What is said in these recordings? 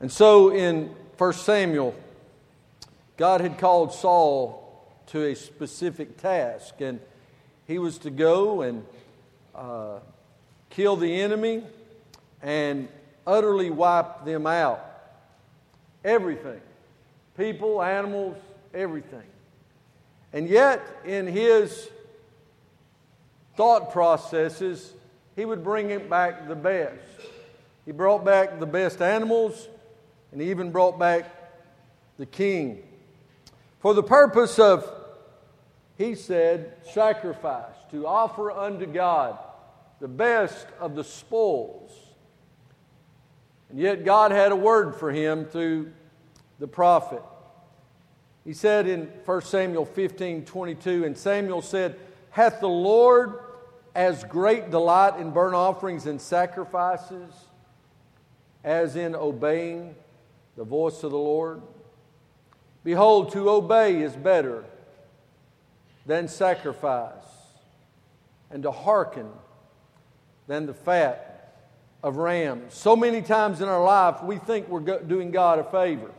And so in 1 Samuel, God had called Saul to a specific task, and he was to go and uh, kill the enemy and utterly wipe them out. Everything people, animals, everything. And yet, in his thought processes, he would bring it back the best. He brought back the best animals, and he even brought back the king. For the purpose of, he said, sacrifice, to offer unto God the best of the spoils. And yet God had a word for him through the prophet. He said in 1 Samuel 15 22, and Samuel said, Hath the Lord as great delight in burnt offerings and sacrifices as in obeying the voice of the Lord? Behold, to obey is better than sacrifice, and to hearken than the fat of rams. So many times in our life, we think we're doing God a favor.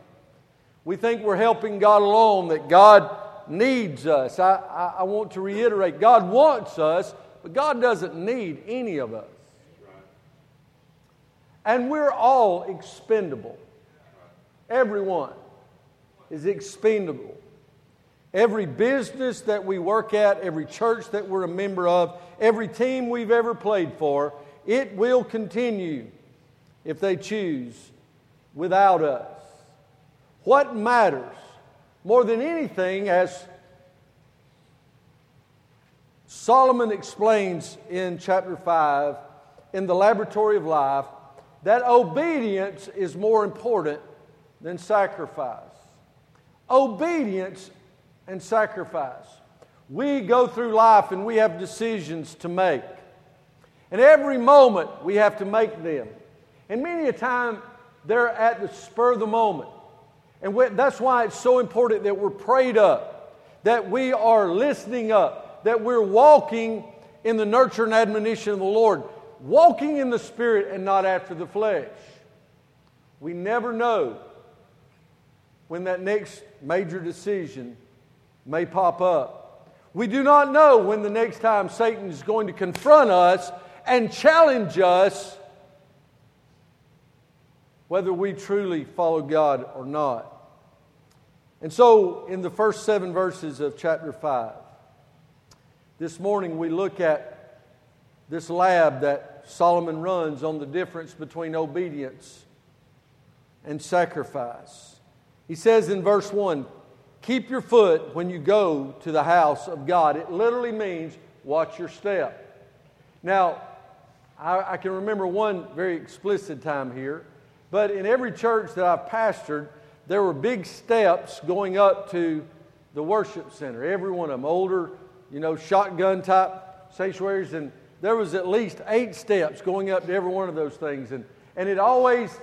We think we're helping God alone, that God needs us. I, I, I, want to reiterate God wants us, but God doesn't need any of us. And we're all expendable. Everyone is expendable. Every business that we work at, every church that we're a member of, every team we've ever played for, it will continue if they choose without us. What matters more than anything, as Solomon explains in chapter 5 in the laboratory of life, that obedience is more important than sacrifice. Obedience and sacrifice. We go through life and we have decisions to make. And every moment we have to make them. And many a time they're at the spur of the moment. And that's why it's so important that we're prayed up, that we are listening up, that we're walking in the nurture and admonition of the Lord, walking in the Spirit and not after the flesh. We never know when that next major decision may pop up. We do not know when the next time Satan is going to confront us and challenge us whether we truly follow God or not. And so, in the first seven verses of chapter 5, this morning we look at this lab that Solomon runs on the difference between obedience and sacrifice. He says in verse 1 Keep your foot when you go to the house of God. It literally means watch your step. Now, I, I can remember one very explicit time here, but in every church that I've pastored, there were big steps going up to the worship center. Every one of them, older, you know, shotgun type sanctuaries, and there was at least eight steps going up to every one of those things. And, and it always,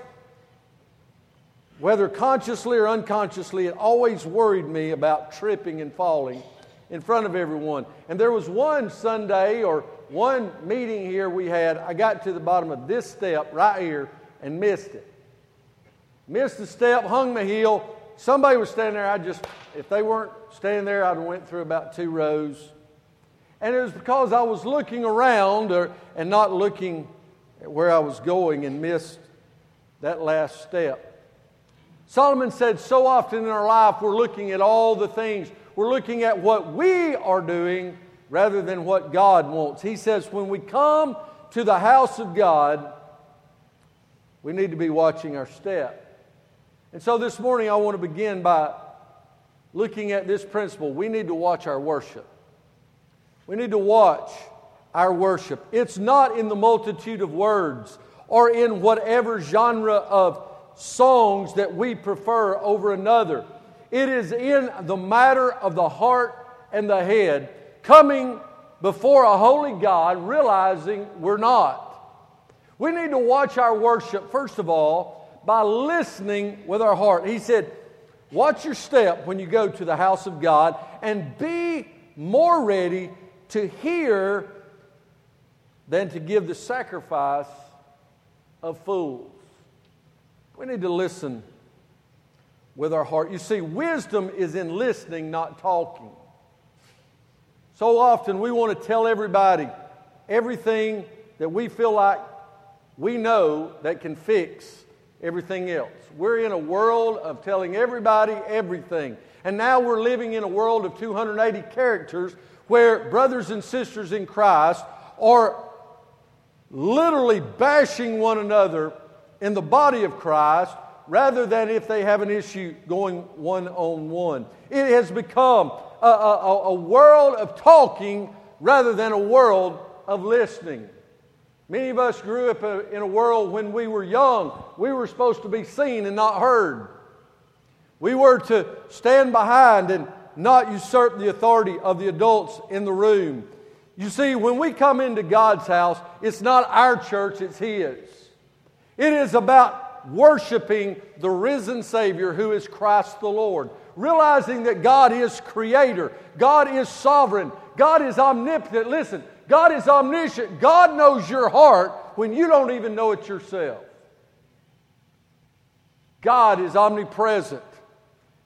whether consciously or unconsciously, it always worried me about tripping and falling in front of everyone. And there was one Sunday or one meeting here we had, I got to the bottom of this step right here and missed it. Missed the step, hung my heel. Somebody was standing there. I just, if they weren't standing there, I'd have went through about two rows. And it was because I was looking around or, and not looking at where I was going and missed that last step. Solomon said so often in our life, we're looking at all the things. We're looking at what we are doing rather than what God wants. He says, when we come to the house of God, we need to be watching our step. And so this morning, I want to begin by looking at this principle. We need to watch our worship. We need to watch our worship. It's not in the multitude of words or in whatever genre of songs that we prefer over another. It is in the matter of the heart and the head coming before a holy God, realizing we're not. We need to watch our worship, first of all, by listening with our heart. He said, Watch your step when you go to the house of God and be more ready to hear than to give the sacrifice of fools. We need to listen with our heart. You see, wisdom is in listening, not talking. So often we want to tell everybody everything that we feel like we know that can fix everything else. We're in a world of telling everybody everything. And now we're living in a world of 280 characters where brothers and sisters in Christ are literally bashing one another in the body of Christ rather than if they have an issue going one on one. It has become a, a, a, world of talking rather than a world of listening. Many of us grew up uh, in a world when we were young, we were supposed to be seen and not heard. We were to stand behind and not usurp the authority of the adults in the room. You see, when we come into God's house, it's not our church, it's His. It is about worshiping the risen Savior who is Christ the Lord. Realizing that God is creator, God is sovereign, God is omnipotent. Listen, God is omniscient. God knows your heart when you don't even know it yourself. God is omnipresent.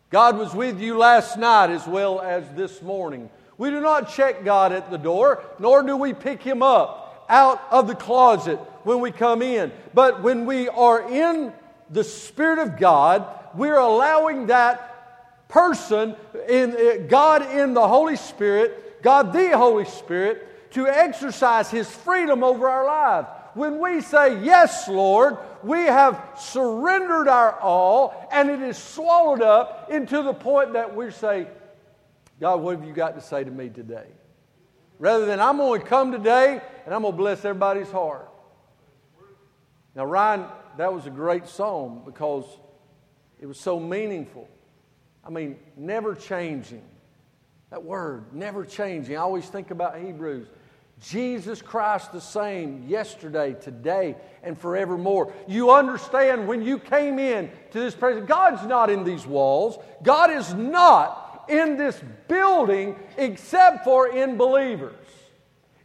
God was with you last night as well as this morning. We do not check God at the door, nor do we pick him up out of the closet when we come in. But when we are in the Spirit of God, we're allowing that person, in, eh, God in the Holy Spirit, God the Holy Spirit, to exercise His freedom over our lives. When we say, Yes, Lord, we have surrendered our all, and it is swallowed up into the point that we say, God, what have you got to say to me today? Rather than I'm going to come today and I'm going to bless everybody's heart. Now, Ryan, that was a great song because it was so meaningful. I mean, never changing. That word, never changing. I always think about Hebrews. Jesus Christ the same yesterday, today, and forevermore. You understand when you came in to this presence, God's not in these walls. God is not in this building except for in believers.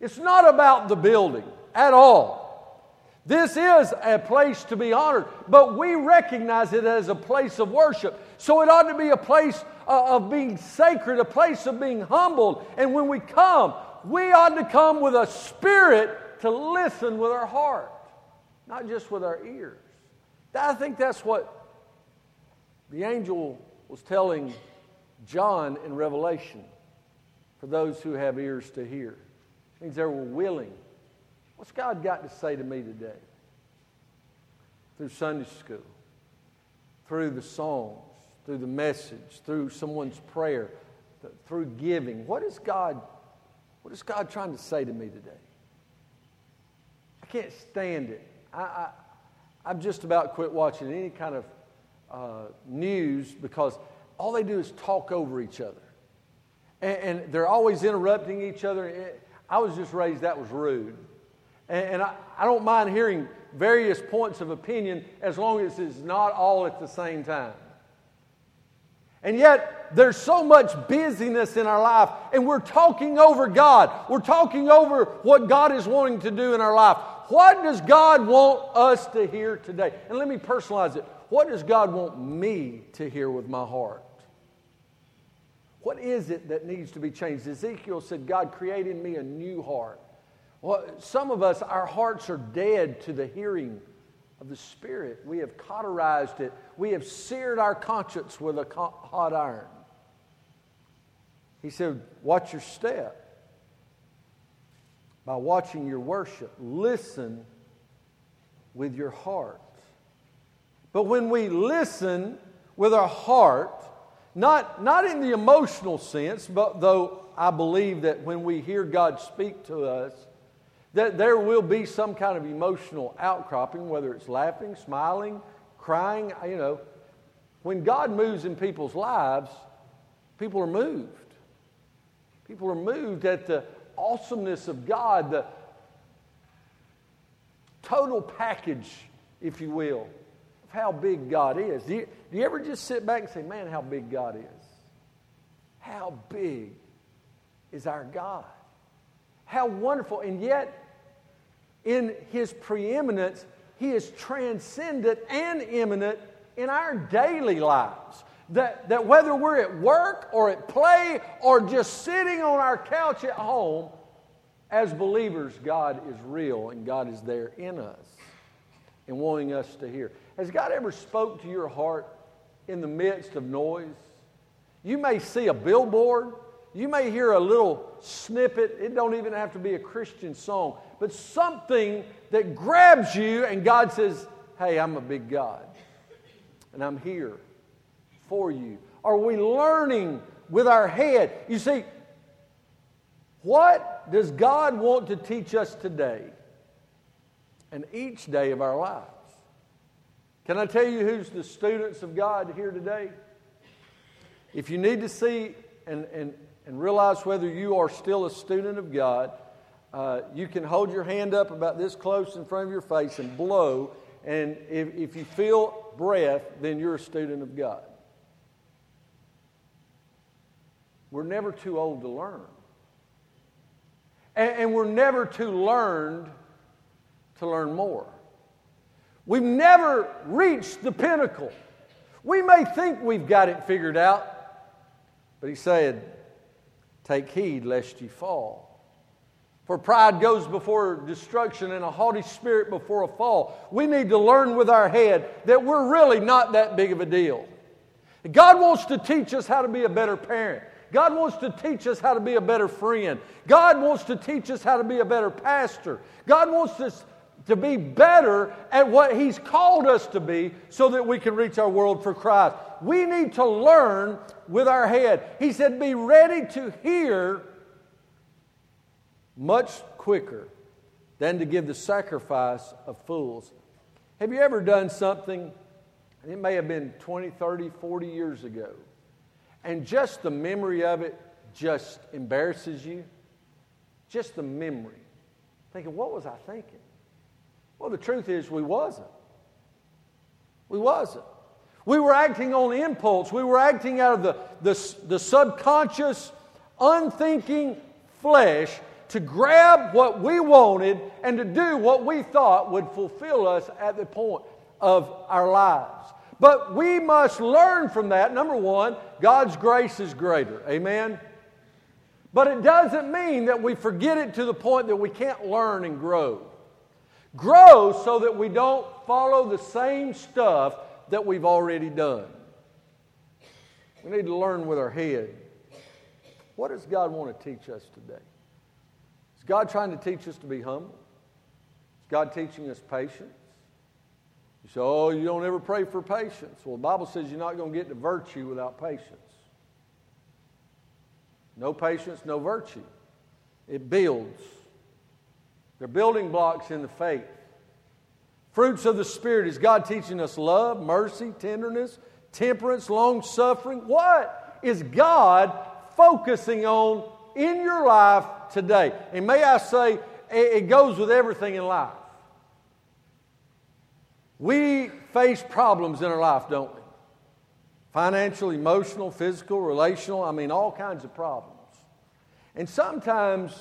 It's not about the building at all. This is a place to be honored, but we recognize it as a place of worship. So it ought to be a place uh, of being sacred, a place of being humbled. And when we come, we ought to come with a spirit to listen with our heart, not just with our ears. I think that's what the angel was telling John in Revelation for those who have ears to hear. It means they were willing. What's God got to say to me today? Through Sunday school, through the songs, through the message, through someone's prayer, through giving. What is God, what is God trying to say to me today? I can't stand it. I, I, I've just about quit watching any kind of uh, news because all they do is talk over each other. And, and they're always interrupting each other. I was just raised that was rude. And, and I, I don't mind hearing various points of opinion as long as it's not all at the same time. And yet, there's so much busyness in our life, and we're talking over God. We're talking over what God is wanting to do in our life. What does God want us to hear today? And let me personalize it. What does God want me to hear with my heart? What is it that needs to be changed? Ezekiel said, God created me a new heart. Well, some of us, our hearts are dead to the hearing of the Spirit. We have cauterized it, we have seared our conscience with a hot iron. He said, Watch your step. By watching your worship, listen with your heart. But when we listen with our heart, not, not in the emotional sense, but though I believe that when we hear God speak to us, that there will be some kind of emotional outcropping, whether it's laughing, smiling, crying, you know. When God moves in people's lives, people are moved. People are moved at the awesomeness of God, the total package, if you will, of how big God is. Do you, do you ever just sit back and say, man, how big God is? How big is our God? How wonderful. And yet, in his preeminence, He is transcendent and immanent in our daily lives. That, that whether we're at work or at play or just sitting on our couch at home, as believers, God is real and God is there in us and wanting us to hear. Has God ever spoke to your heart in the midst of noise? You may see a billboard, you may hear a little snippet. It don't even have to be a Christian song, but something that grabs you and God says, "Hey, I'm a big God." And I'm here for you. Are we learning with our head? You see, what does God want to teach us today and each day of our lives? Can I tell you who's the students of God here today? If you need to see and, and, and realize whether you are still a student of God, uh, you can hold your hand up about this close in front of your face and blow. And if, if you feel breath, then you're a student of God. We're never too old to learn. And, and we're never too learned to learn more. We've never reached the pinnacle. We may think we've got it figured out, but he said, Take heed lest ye fall. For pride goes before destruction and a haughty spirit before a fall. We need to learn with our head that we're really not that big of a deal. God wants to teach us how to be a better parent. God wants to teach us how to be a better friend. God wants to teach us how to be a better pastor. God wants us to be better at what He's called us to be so that we can reach our world for Christ. We need to learn with our head. He said, Be ready to hear much quicker than to give the sacrifice of fools. Have you ever done something, it may have been 20, 30, 40 years ago, and just the memory of it just embarrasses you. Just the memory. Thinking, what was I thinking? Well, the truth is, we wasn't. We wasn't. We were acting on impulse. We were acting out of the, the, the subconscious, unthinking flesh to grab what we wanted and to do what we thought would fulfill us at the point of our lives. But we must learn from that. Number one, God's grace is greater. Amen? But it doesn't mean that we forget it to the point that we can't learn and grow. Grow so that we don't follow the same stuff that we've already done. We need to learn with our head. What does God want to teach us today? Is God trying to teach us to be humble? Is God teaching us patience? You say, oh, you don't ever pray for patience. Well, the Bible says you're not going to get to virtue without patience. No patience, no virtue. It builds. They're building blocks in the faith. Fruits of the Spirit is God teaching us love, mercy, tenderness, temperance, long suffering. What is God focusing on in your life today? And may I say, it goes with everything in life. We face problems in our life, don't we? Financial, emotional, physical, relational, I mean, all kinds of problems. And sometimes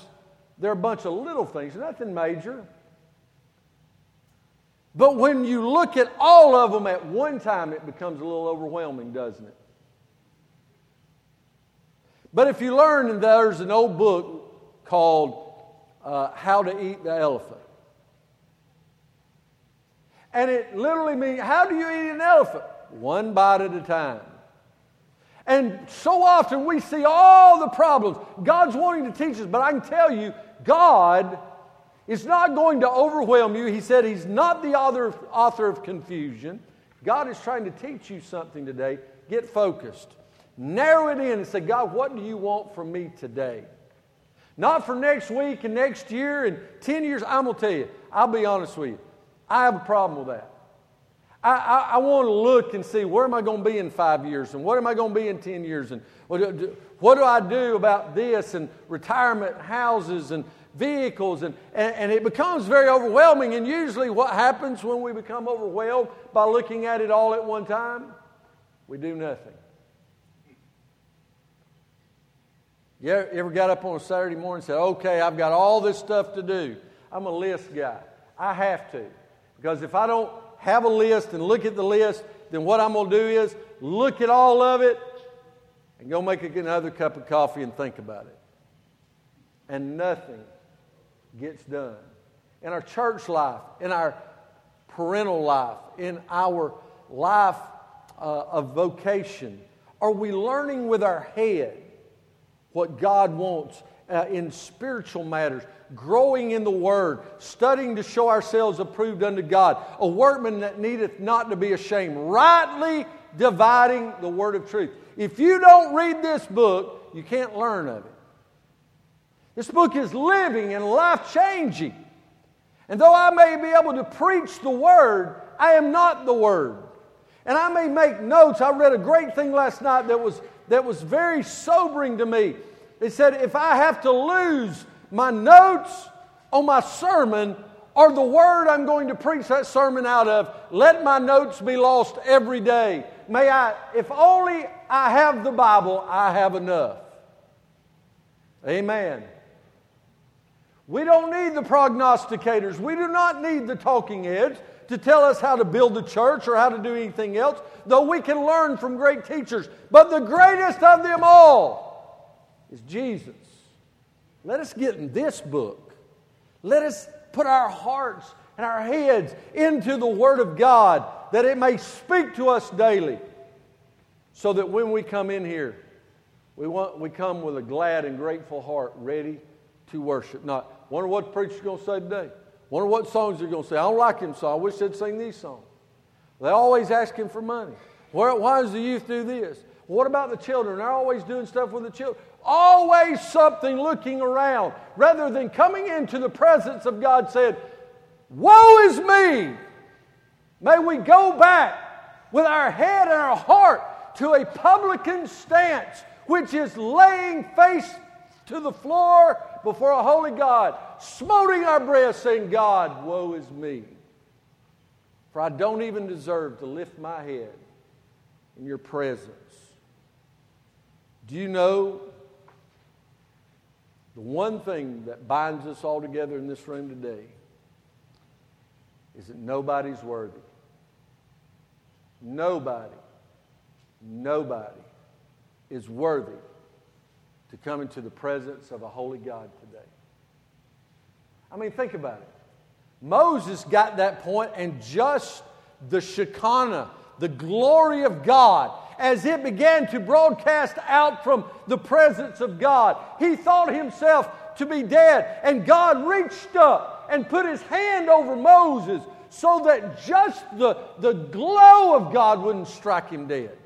there are a bunch of little things, nothing major. But when you look at all of them at one time, it becomes a little overwhelming, doesn't it? But if you learn, there's an old book called uh, How to Eat the Elephant. And it literally means how do you eat an elephant? One bite at a time. And so often we see all the problems. God's wanting to teach us, but I can tell you, God is not going to overwhelm you. He said He's not the author of, author of confusion. God is trying to teach you something today. Get focused. Narrow it in and say, God, what do you want from me today? Not for next week and next year and 10 years. I'm going to tell you, I'll be honest with you. I have a problem with that. I, I, I want to look and see where am I going to be in five years and what am I going to be in 10 years and what do, what do I do about this and retirement houses and vehicles and, and, and it becomes very overwhelming. And usually what happens when we become overwhelmed by looking at it all at one time? We do nothing. You ever, you ever got up on a saturday morning and said okay i've got all this stuff to do. I'm a list guy. I have to. Because if I don't have a list and look at the list, then what I'm going to do is look at all of it and go make another cup of coffee and think about it. And nothing gets done. In our church life, in our parental life, in our life uh, of vocation, are we learning with our head what God wants uh, in spiritual matters? growing in the word, studying to show ourselves approved unto God, a workman that needeth not to be ashamed, rightly dividing the word of truth. If you don't read this book, you can't learn of it. This book is living and life changing. And though I may be able to preach the word, I am not the word. And I may make notes. I read a great thing last night that was, that was very sobering to me. It said, if I have to lose my notes on my sermon or the word I'm going to preach that sermon out of, let my notes be lost every day. May I, if only I have the Bible, I have enough. Amen. We don't need the prognosticators. We do not need the talking heads to tell us how to build a church or how to do anything else, though we can learn from great teachers. But the greatest of them all is Jesus. Let us get in this book. Let us put our hearts and our heads into the Word of God that it may speak to us daily. So that when we come in here, we, want, we come with a glad and grateful heart, ready to worship. Not, wonder what the preacher's going to say today. Wonder what songs they're going to say. I don't like him so I wish they'd sing these songs. They always ask him for money. Why, why does the youth do this? What about the children? They're always doing stuff with the children. Always something looking around rather than coming into the presence of God said, Woe is me! May we go back with our head and our heart to a publican stance, which is laying face to the floor before a holy God, smoting our breasts, saying, God, woe is me. For I don't even deserve to lift my head in your presence. Do you know the one thing that binds us all together in this room today is that nobody's worthy. Nobody, nobody is worthy to come into the presence of a holy God today. I mean, think about it. Moses got that point, and just the Shekinah, the glory of God, as it began to broadcast out from the presence of God. He thought himself to be dead, and God reached up and put his hand over Moses so that just the, the glow of God wouldn't strike him dead.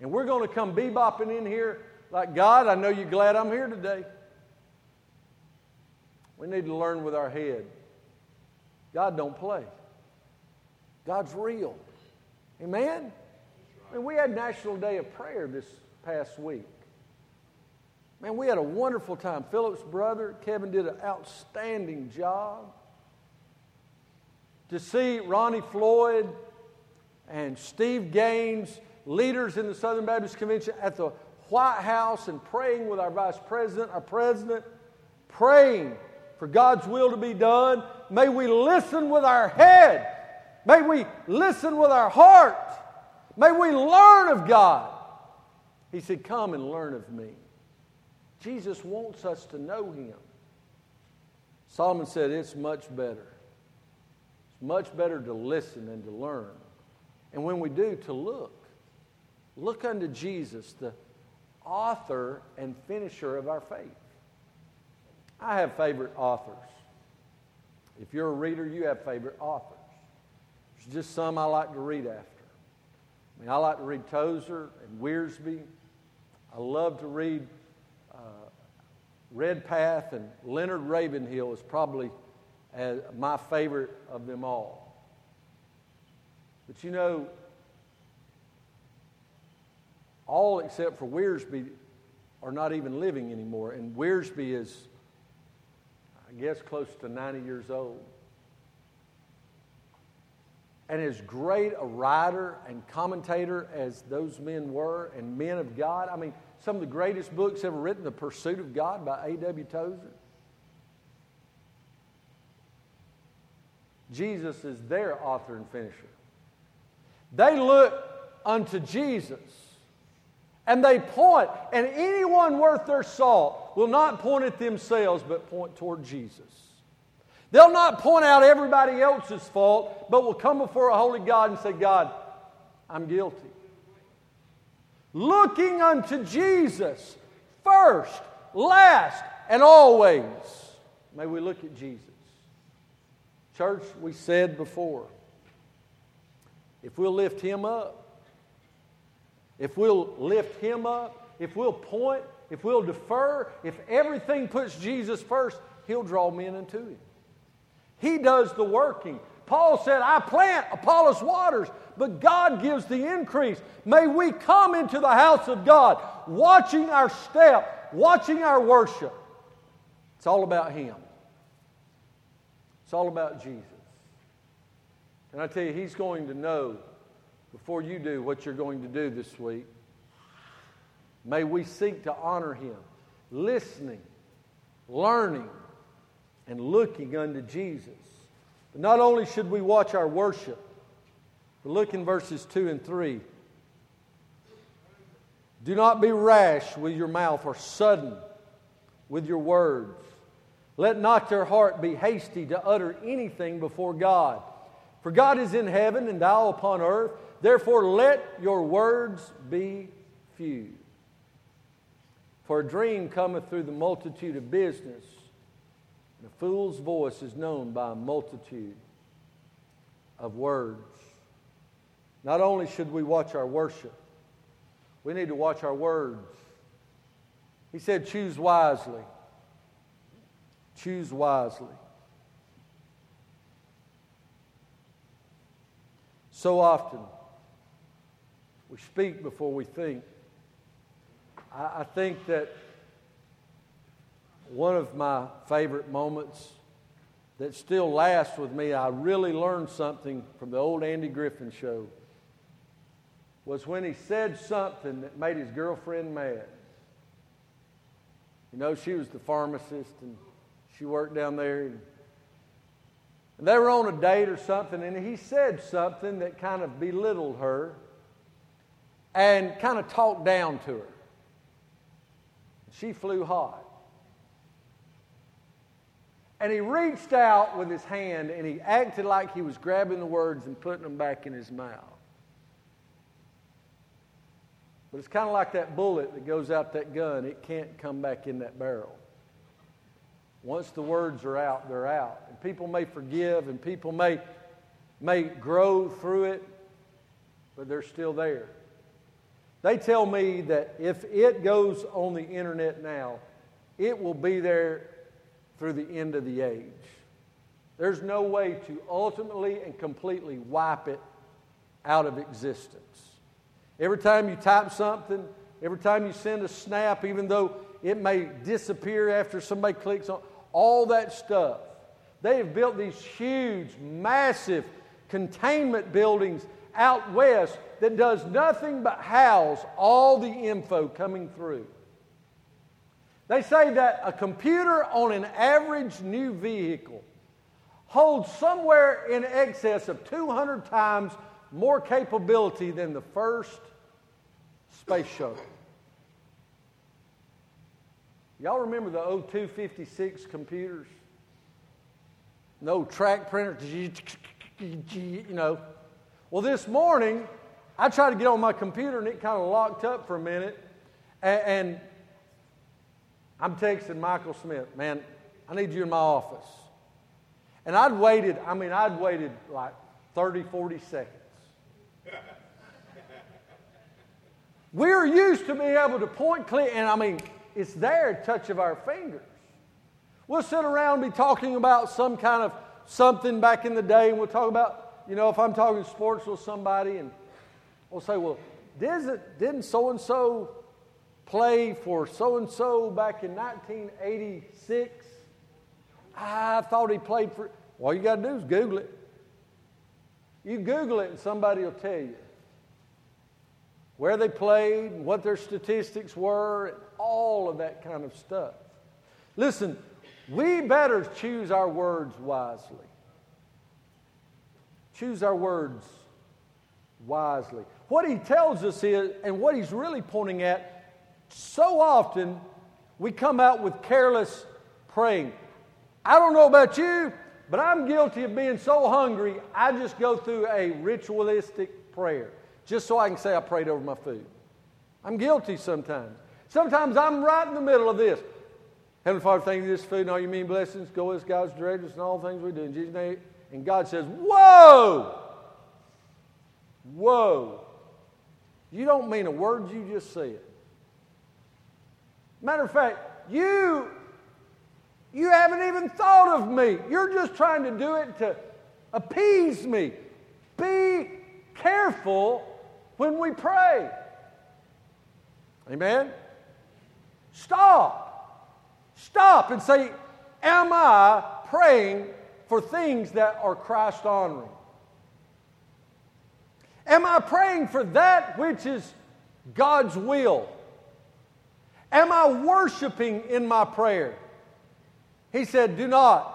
And we're going to come bebopping in here like, God, I know you're glad I'm here today. We need to learn with our head. God don't play. God's real. Amen? mean, we had National Day of Prayer this past week. Man, we had a wonderful time. Philip's brother, Kevin, did an outstanding job. To see Ronnie Floyd and Steve Gaines, leaders in the Southern Baptist Convention, at the White House and praying with our vice president, our president, praying for God's will to be done. May we listen with our head. May we listen with our heart. May we learn of God. He said, Come and learn of me. Jesus wants us to know Him. Solomon said, It's much better. It's much better to listen than to learn. And when we do, to look. Look unto Jesus, the author and finisher of our faith. I have favorite authors. If you're a reader, you have favorite authors. There's just some I like to read after. I mean, I like to read Tozer and Wiersbe. I love to read uh, Redpath, and Leonard Ravenhill is probably uh, my favorite of them all. But you know, all except for Wiersbe are not even living anymore, and Wiersbe is, I guess, close to 90 years old and as great a writer and commentator as those men were and men of God. I mean, some of the greatest books ever written, The Pursuit of God by A.W. Tozer. Jesus is their author and finisher. They look unto Jesus and they point, and anyone worth their salt will not point at themselves but point toward Jesus. They'll not point out everybody else's fault, but will come before a holy God and say, God, I'm guilty. Looking unto Jesus first, last, and always. May we look at Jesus. Church, we said before, if we'll lift him up, if we'll lift him up, if we'll point, if we'll defer, if everything puts Jesus first, he'll draw men into him. He does the working. Paul said, I plant, Apollos waters, but God gives the increase. May we come into the house of God, watching our step, watching our worship. It's all about Him, it's all about Jesus. And I tell you, He's going to know before you do what you're going to do this week. May we seek to honor Him, listening, learning, and looking unto Jesus. But not only should we watch our worship, but look in verses 2 and 3. Do not be rash with your mouth or sudden with your words. Let not your heart be hasty to utter anything before God. For God is in heaven and thou upon earth. Therefore, let your words be few. For a dream cometh through the multitude of business, and a fool's voice is known by a multitude of words. Not only should we watch our worship, we need to watch our words. He said, choose wisely. Choose wisely. So often, we speak before we think. I, I think that one of my favorite moments that still lasts with me, I really learned something from the old Andy Griffin show, was when he said something that made his girlfriend mad. You know, she was the pharmacist and she worked down there. And, and they were on a date or something, and he said something that kind of belittled her and kind of talked down to her. She flew hot. And he reached out with his hand and he acted like he was grabbing the words and putting them back in his mouth. But it's kind of like that bullet that goes out that gun, it can't come back in that barrel. Once the words are out, they're out. And people may forgive and people may, may grow through it, but they're still there. They tell me that if it goes on the internet now, it will be there through the end of the age. There's no way to ultimately and completely wipe it out of existence. Every time you type something, every time you send a snap, even though it may disappear after somebody clicks on all that stuff. They have built these huge, massive containment buildings out west that does nothing but house all the info coming through. They say that a computer on an average new vehicle holds somewhere in excess of 200 times more capability than the first space shuttle. Y'all remember the 0256 computers? No track printer, you know. Well, this morning, I tried to get on my computer and it kind of locked up for a minute. And, I'm texting Michael Smith, man, I need you in my office. And I'd waited, I mean, I'd waited like 30, 40 seconds. We're used to being able to point, click, and I mean, it's there, touch of our fingers. We'll sit around and be talking about some kind of something back in the day, and we'll talk about, you know, if I'm talking sports with somebody, and we'll say, well, didn't so and so play for so and so back in 1986. I thought he played for. All you got to do is Google it. You Google it, and somebody will tell you where they played, what their statistics were, and all of that kind of stuff. Listen, we better choose our words wisely. Choose our words wisely. What he tells us is, and what he's really pointing at, so often we come out with careless praying. I don't know about you, but I'm guilty of being so hungry, I just go through a ritualistic prayer just so I can say I prayed over my food. I'm guilty sometimes. Sometimes I'm right in the middle of this. Heavenly Father, thank you for this food and all your mean blessings. Go us, God's directors and all things we do. In Jesus' name. And God says, Whoa! Whoa! You don't mean a word you just said. Matter of fact, you you haven't even thought of me. You're just trying to do it to appease me. Be careful when we pray. Amen? Stop. Stop and say, Am I praying for things that are Christ honoring? Am I praying for that which is God's will? Am I worshiping in my prayer? He said, Do not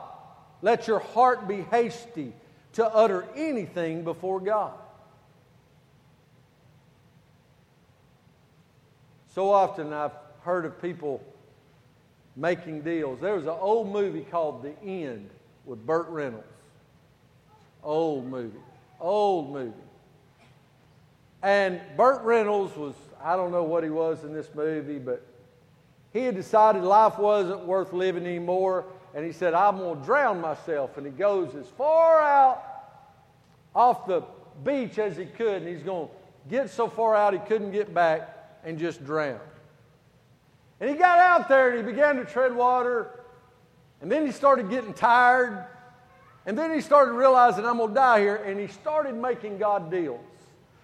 let your heart be hasty to utter anything before God. So often I've heard of people making deals. There was an old movie called The End with Burt Reynolds. Old movie. Old movie. And Burt Reynolds was, I don't know what he was in this movie, but he had decided life wasn't worth living anymore. And he said, I'm going to drown myself. And he goes as far out off the beach as he could. And he's going to get so far out he couldn't get back and just drown. And he got out there and he began to tread water. And then he started getting tired. And then he started realizing, I'm going to die here. And he started making God deals.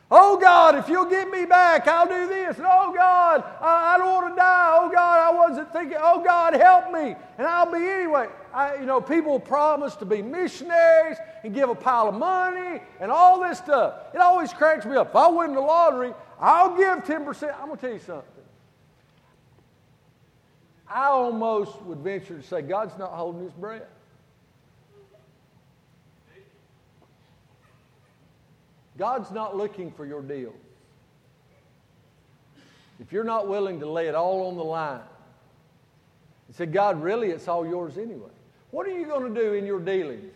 Oh God, if you'll get me back, I'll do this. And oh God, I, I don't want to die. Oh God, I wasn't thinking. Oh God, help me. And I'll be anyway. I, you know, people promise to be missionaries and give a pile of money and all this stuff. It always cracks me up. If I win the lottery, I'll give 10%. I'm going to tell you something. I almost would venture to say God's not holding his breath. God's not looking for your deal. If you're not willing to lay it all on the line and say, God, really, it's all yours anyway. What are you going to do in your dealings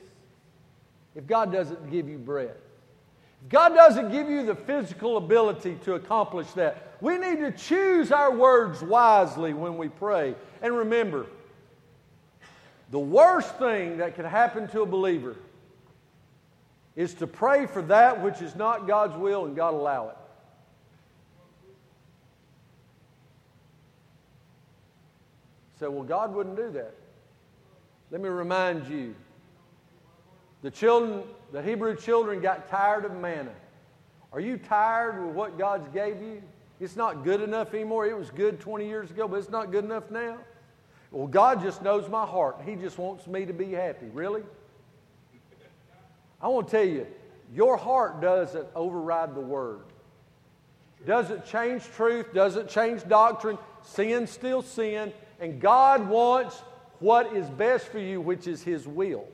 if God doesn't give you bread? If God doesn't give you the physical ability to accomplish that, we need to choose our words wisely when we pray. And remember, the worst thing that can happen to a believer is to pray for that which is not God's will and God allow it. Say, well, God wouldn't do that. Let me remind you the children, the Hebrew children got tired of manna. Are you tired with what God's gave you? It's not good enough anymore. It was good 20 years ago, but it's not good enough now. Well, God just knows my heart. He just wants me to be happy. Really? I want to tell you, your heart doesn't override the word. Doesn't change truth, doesn't change doctrine. Sin still sin, and God wants what is best for you, which is His will.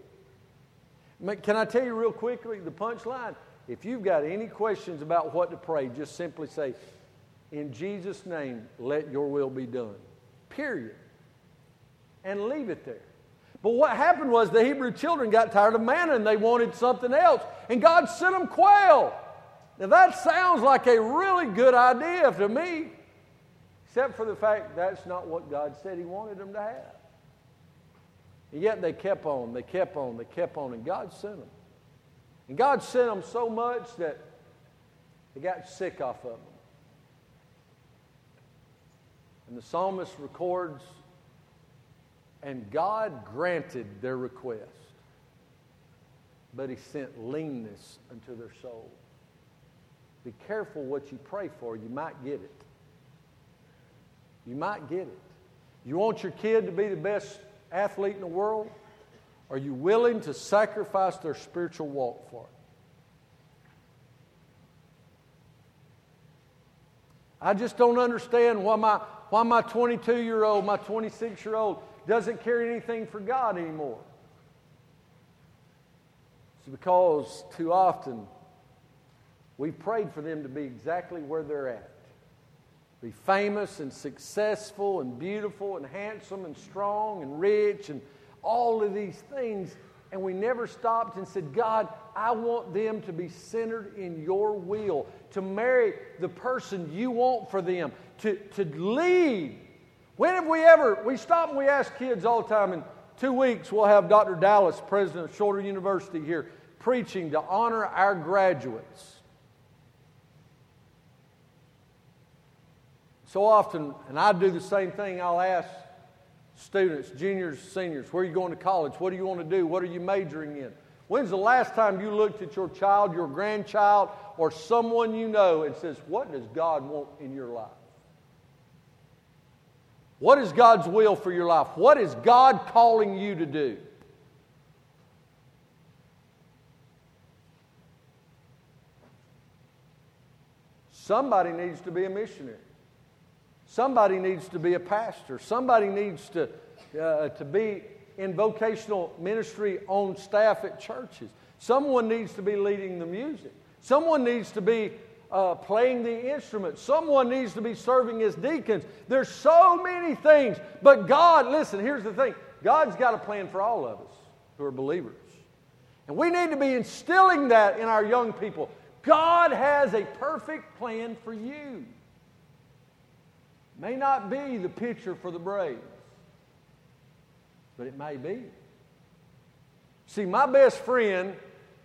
Can I tell you real quickly the punchline? If you've got any questions about what to pray, just simply say, In Jesus' name, let your will be done. Period. And leave it there. But what happened was the Hebrew children got tired of manna and they wanted something else. And God sent them quail. Now that sounds like a really good idea to me, except for the fact that's not what God said He wanted them to have. And yet they kept on, they kept on, they kept on, and God sent them. And God sent them so much that they got sick off of them. And the psalmist records and God granted their request, but He sent leanness unto their soul. Be careful what you pray for, you might get it. You might get it. You want your kid to be the best athlete in the world? Are you willing to sacrifice their spiritual walk for it? I just don't understand why my, why my 22 year old, my 26 year old doesn't carry anything for God anymore. It's because too often we've prayed for them to be exactly where they're at. Be famous and successful and beautiful and handsome and strong and rich and all of these things. And we never stopped and said, God, I want them to be centered in your will, to marry the person you want for them, to, to lead. When have we ever, we stop and we ask kids all the time, in two weeks we'll have Dr. Dowless, president of Shorter University here, preaching to honor our graduates. So often, and I do the same thing, I'll ask students, juniors, seniors, where are you going to college? What do you want to do? What are you majoring in? When's the last time you looked at your child, your grandchild, or someone you know and says, What does God want in your life? What is God's will for your life? What is God calling you to do? Somebody needs to be a missionary. Somebody needs to be a pastor. Somebody needs to, uh, to be in vocational ministry on staff at churches. Someone needs to be leading the music. Someone needs to be uh, playing the instrument. Someone needs to be serving as deacons. There's so many things. But God, listen, here's the thing God's got a plan for all of us who are believers. And we need to be instilling that in our young people. God has a perfect plan for you. May not be the picture for the Braves but it may be. See, my best friend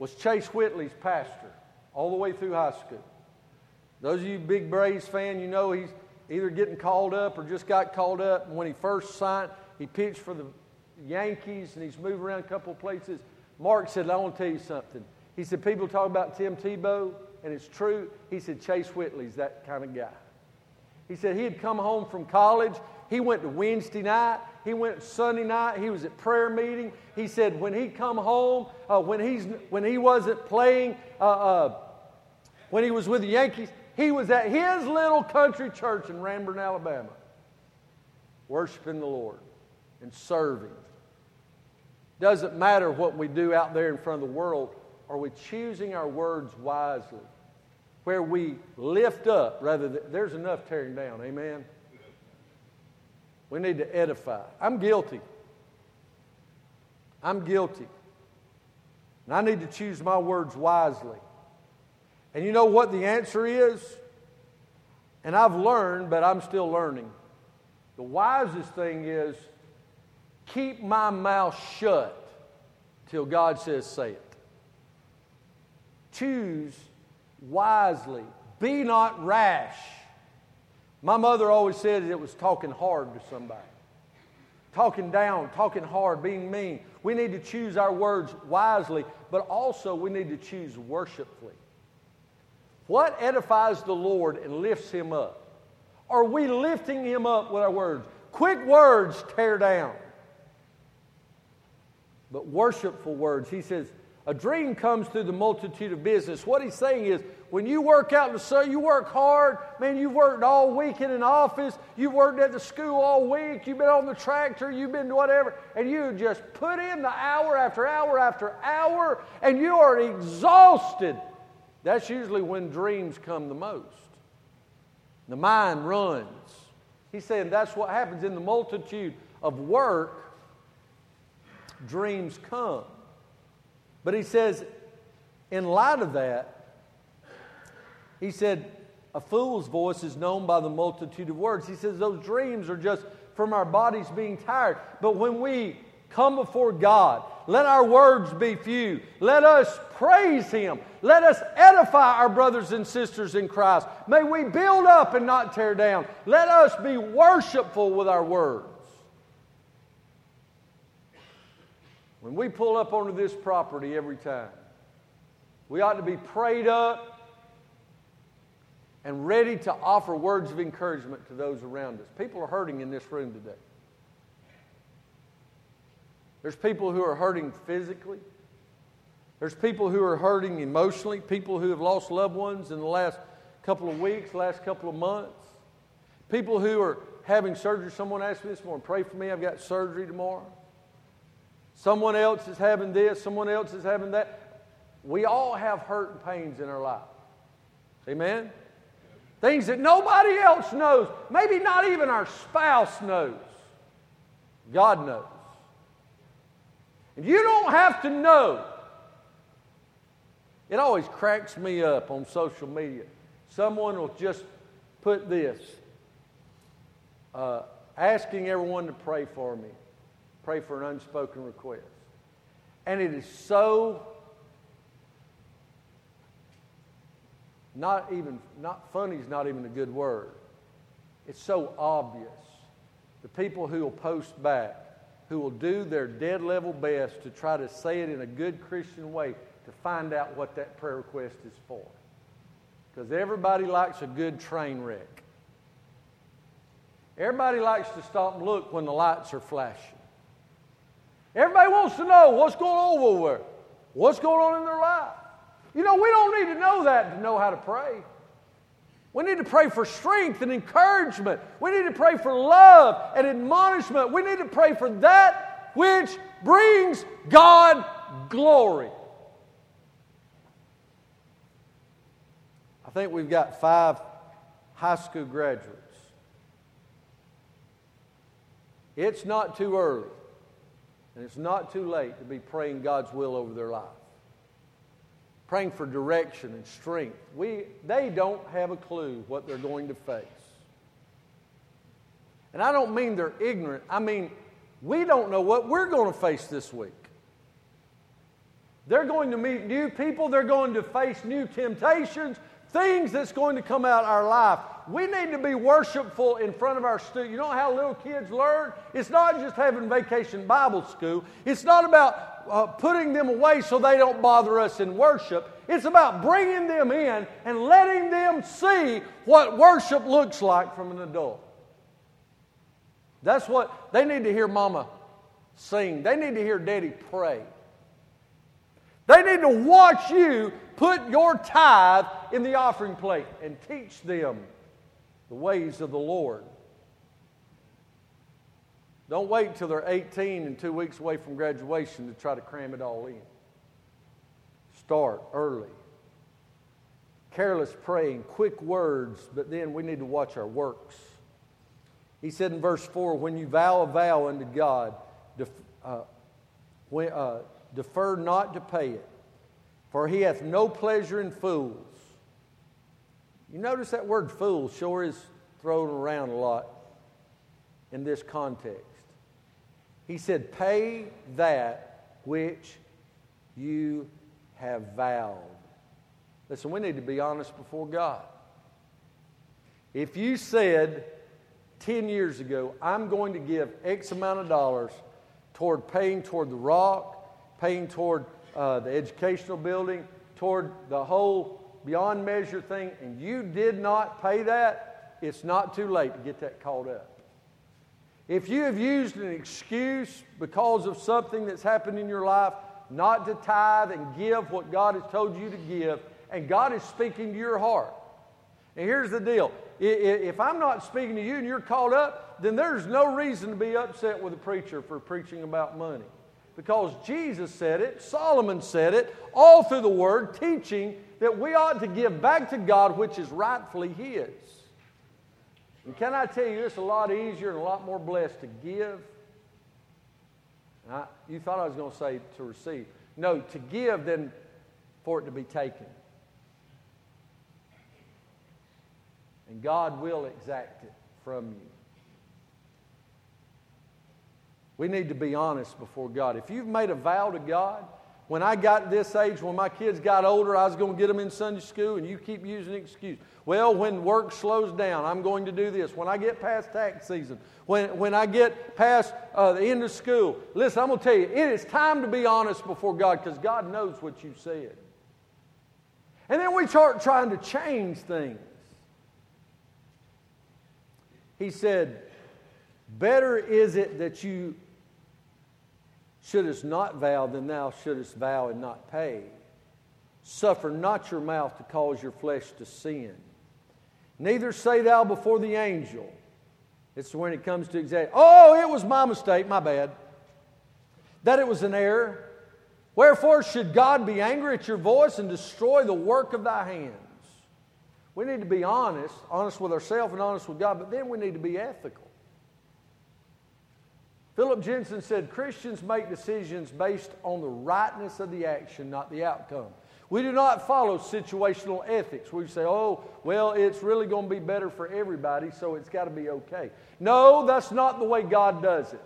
was Chase Whitley's pastor all the way through high school. Those of you big Braves fan, you know he's either getting called up or just got called up. When he first signed, he pitched for the Yankees and he's moved around a couple of places. Mark said, I want to tell you something. He said, People talk about Tim Tebow, and it's true. He said, Chase Whitley's that kind of guy. He said he had come home from college. He went to Wednesday night. He went Sunday night. He was at prayer meeting. He said when he come home, uh, when he's when he wasn't playing, uh, uh, when he was with the Yankees, he was at his little country church in Ranburne, Alabama, worshiping the Lord and serving. Doesn't matter what we do out there in front of the world. Are we choosing our words wisely? Where we lift up rather than there's enough tearing down. Amen. We need to edify. I'm guilty. I'm guilty. And I need to choose my words wisely. And you know what the answer is? And I've learned, but I'm still learning. The wisest thing is keep my mouth shut till God says say it. Choose wisely. Be not rash. My mother always said it was talking hard to somebody. Talking down, talking hard, being mean. We need to choose our words wisely, but also we need to choose worshipfully. What edifies the Lord and lifts him up? Are we lifting him up with our words? Quick words tear down. But worshipful words, he says, a dream comes through the multitude of business. What he's saying is, when you work out in the sun, you work hard. Man, you've worked all week in an office. You've worked at the school all week. You've been on the tractor. You've been whatever. And you just put in the hour after hour after hour, and you are exhausted. That's usually when dreams come the most. The mind runs. He's saying that's what happens in the multitude of work, dreams come. But he says, in light of that, he said, A fool's voice is known by the multitude of words. He says, Those dreams are just from our bodies being tired. But when we come before God, let our words be few. Let us praise Him. Let us edify our brothers and sisters in Christ. May we build up and not tear down. Let us be worshipful with our words. When we pull up onto this property every time, we ought to be prayed up and ready to offer words of encouragement to those around us. People are hurting in this room today. There's people who are hurting physically. There's people who are hurting emotionally, people who have lost loved ones in the last couple of weeks, last couple of months. People who are having surgery. Someone asked me this morning, pray for me, I've got surgery tomorrow. Someone else is having this, someone else is having that. We all have hurt and pains in our life. Amen? Things that nobody else knows. Maybe not even our spouse knows. God knows. And you don't have to know. It always cracks me up on social media. Someone will just put this uh, asking everyone to pray for me, pray for an unspoken request. And it is so not even, not funny is not even a good word. It's so obvious. The people who will post back, who will do their dead level best to try to say it in a good Christian way to find out what that prayer request is for. Because everybody likes a good train wreck. Everybody likes to stop and look when the lights are flashing. Everybody wants to know what's going on over there, what's going on in their life. You know, we don't need to know that to know how to pray. We need to pray for strength and encouragement. We need to pray for love and admonishment. We need to pray for that which brings God glory. I think we've got five high school graduates. It's not too early and it's not too late to be praying God's will over their life praying for direction and strength. We, they don't have a clue what they're going to face. And I don't mean they're ignorant, I mean we don't know what we're going to face this week. They're going to meet new people, they're going to face new temptations, things that's going to come out our life. We need to be worshipful in front of our students. You know how little kids learn? It's not just having vacation Bible school. It's not about uh, putting them away so they don't bother us in worship. It's about bringing them in and letting them see what worship looks like from an adult. That's what they need to hear mama sing. They need to hear daddy pray. They need to watch you put your tithe in the offering plate and teach them the ways of the Lord. Don't wait till they're 18 and two weeks away from graduation to try to cram it all in. Start early. Careless praying, quick words, but then we need to watch our works. He said in verse 4 when you vow a vow unto God, def, uh, when, uh, defer not to pay it, for he hath no pleasure in fools. You notice that word fool sure is thrown around a lot in this context. He said, Pay that which you have vowed. Listen, we need to be honest before God. If you said 10 years ago, I'm going to give X amount of dollars toward paying toward the rock, paying toward uh, the educational building, toward the whole beyond measure thing, and you did not pay that, it's not too late to get that caught up. If you have used an excuse because of something that's happened in your life, not to tithe and give what God has told you to give, and God is speaking to your heart. And here's the deal if I'm not speaking to you and you're caught up, then there's no reason to be upset with a preacher for preaching about money. Because Jesus said it, Solomon said it, all through the Word, teaching that we ought to give back to God which is rightfully His. And can I tell you, it's a lot easier and a lot more blessed to give I, you thought I was going to say to receive. No, to give than for it to be taken. And God will exact it from you. We need to be honest before God. If you've made a vow to God, when I got this age, when my kids got older, I was going to get them in Sunday school, and you keep using excuse. Well, when work slows down, I'm going to do this. When I get past tax season, when, when I get past uh, the end of school, listen, I'm going to tell you, it is time to be honest before God because God knows what you said. And then we start trying to change things. He said, Better is it that you shouldest not vow then thou shouldest vow and not pay. Suffer not your mouth to cause your flesh to sin. Neither say thou before the angel. It's when it comes to exact. Oh, it was my mistake, my bad. That it was an error. Wherefore should God be angry at your voice and destroy the work of thy hands? We need to be honest, honest with ourselves and honest with God, but then we need to be ethical. Philip Jensen said Christians make decisions based on the rightness of the action, not the outcome. We do not follow situational ethics. We say, oh, well, it's really going to be better for everybody, so it's got to be okay. No, that's not the way God does it.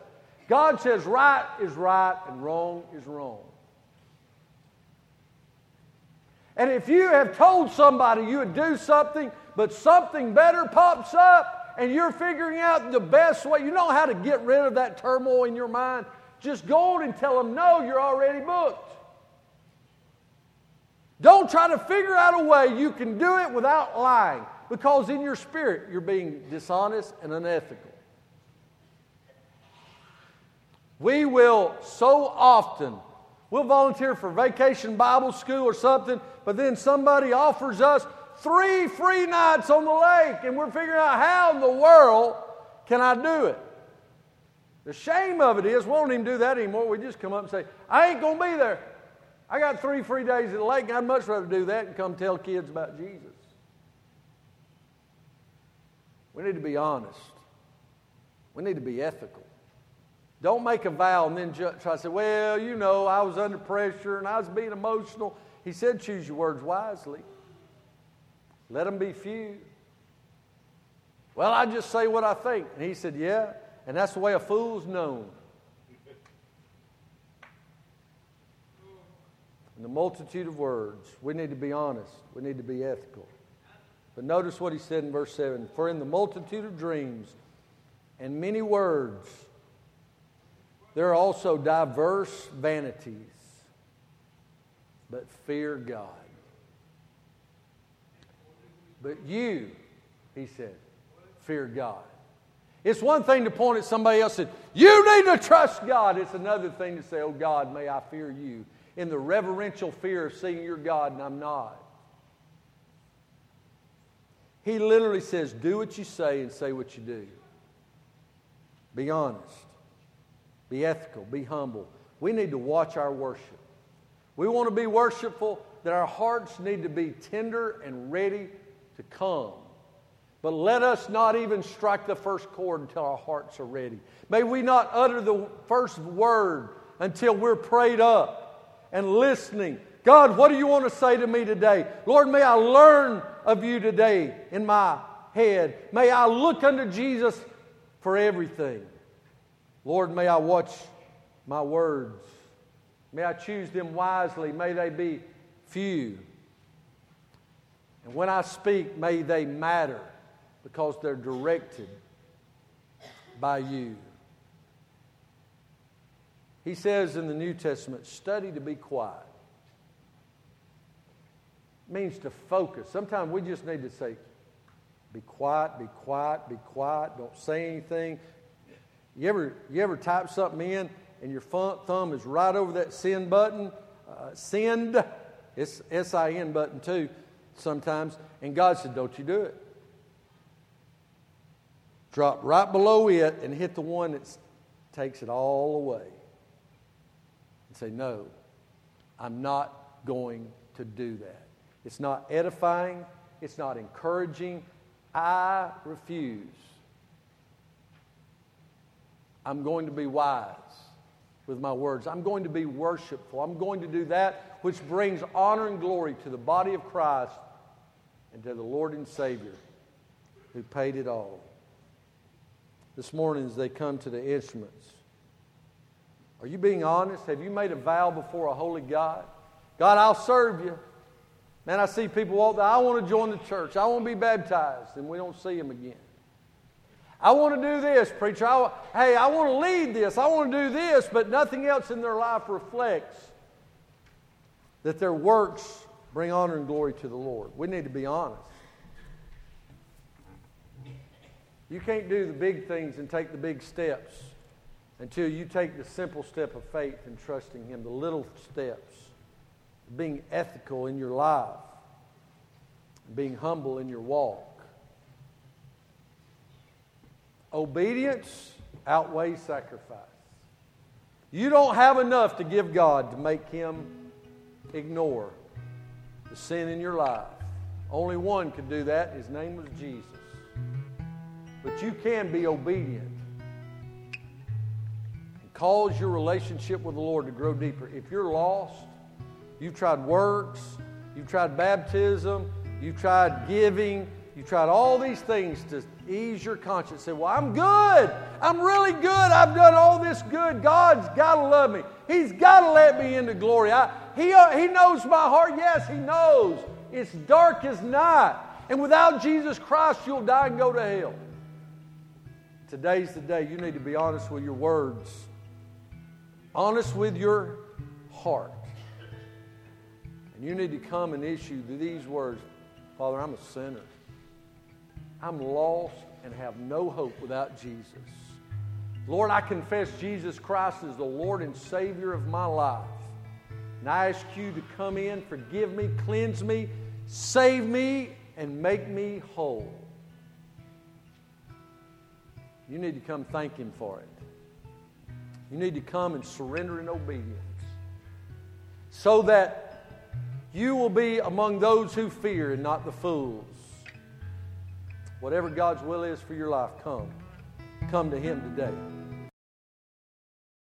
God says right is right and wrong is wrong. And if you have told somebody you would do something, but something better pops up, and you're figuring out the best way, you know how to get rid of that turmoil in your mind, just go on and tell them, no, you're already booked. Don't try to figure out a way you can do it without lying, because in your spirit, you're being dishonest and unethical. We will so often, we'll volunteer for vacation Bible school or something, but then somebody offers us three free nights on the lake, and we're figuring out how in the world can I do it? The shame of it is we won't even do that anymore. We just come up and say, I ain't going to be there. I got three free days at the lake, I'd much rather do that and come tell kids about Jesus. We need to be honest. We need to be ethical. Don't make a vow and then try to say, well, you know, I was under pressure and I was being emotional. He said, choose your words wisely. Let them be few. Well, I just say what I think. And he said, yeah, and that's the way a fool's known. In the multitude of words, we need to be honest. We need to be ethical. But notice what he said in verse 7 For in the multitude of dreams and many words, there are also diverse vanities, but fear God. But you, he said, fear God. It's one thing to point at somebody else and You need to trust God. It's another thing to say, Oh God, may I fear you in the reverential fear of seeing your God, and I'm not. He literally says, Do what you say and say what you do. Be honest. Be ethical. Be humble. We need to watch our worship. We want to be worshipful, that our hearts need to be tender and ready to come. But let us not even strike the first chord until our hearts are ready. May we not utter the first word until we're prayed up and listening. God, what do you want to say to me today? Lord, may I learn of you today in my head. May I look unto Jesus for everything. Lord, may I watch my words. May I choose them wisely. May they be few. And when I speak, may they matter because they're directed by you. He says in the New Testament, study to be quiet. It means to focus. Sometimes we just need to say, be quiet, be quiet, be quiet, don't say anything. You ever, you ever type something in and your thumb is right over that send button? Uh, send, it's S I N button too sometimes. And God said, Don't you do it. Drop right below it and hit the one that takes it all away. And say, No, I'm not going to do that. It's not edifying, it's not encouraging. I refuse. I'm going to be wise with my words. I'm going to be worshipful. I'm going to do that which brings honor and glory to the body of Christ and to the Lord and Savior who paid it all. This morning, as they come to the instruments, are you being honest? Have you made a vow before a holy God? God, I'll serve you. Man, I see people walk. I want to join the church. I want to be baptized, and we don't see them again. I want to do this, preacher. I, hey, I want to lead this. I want to do this, but nothing else in their life reflects that their works bring honor and glory to the Lord. We need to be honest. You can't do the big things and take the big steps until you take the simple step of faith and trusting Him, the little steps, being ethical in your life, being humble in your walk. Obedience outweighs sacrifice. You don't have enough to give God to make Him ignore the sin in your life. Only one could do that. His name was Jesus. But you can be obedient and cause your relationship with the Lord to grow deeper. If you're lost, you've tried works, you've tried baptism, you've tried giving, you've tried all these things to ease your conscience. Say, Well, I'm good. I'm really good. I've done all this good. God's got to love me. He's got to let me into glory. I, he, uh, he knows my heart. Yes, He knows. It's dark as night. And without Jesus Christ, you'll die and go to hell. Today's the day you need to be honest with your words, honest with your heart. And you need to come and issue these words Father, I'm a sinner. I'm lost and have no hope without Jesus. Lord, I confess Jesus Christ is the Lord and Savior of my life. And I ask you to come in, forgive me, cleanse me, save me, and make me whole. You need to come thank Him for it. You need to come and surrender in obedience so that you will be among those who fear and not the fools. Whatever God's will is for your life, come. Come to Him today.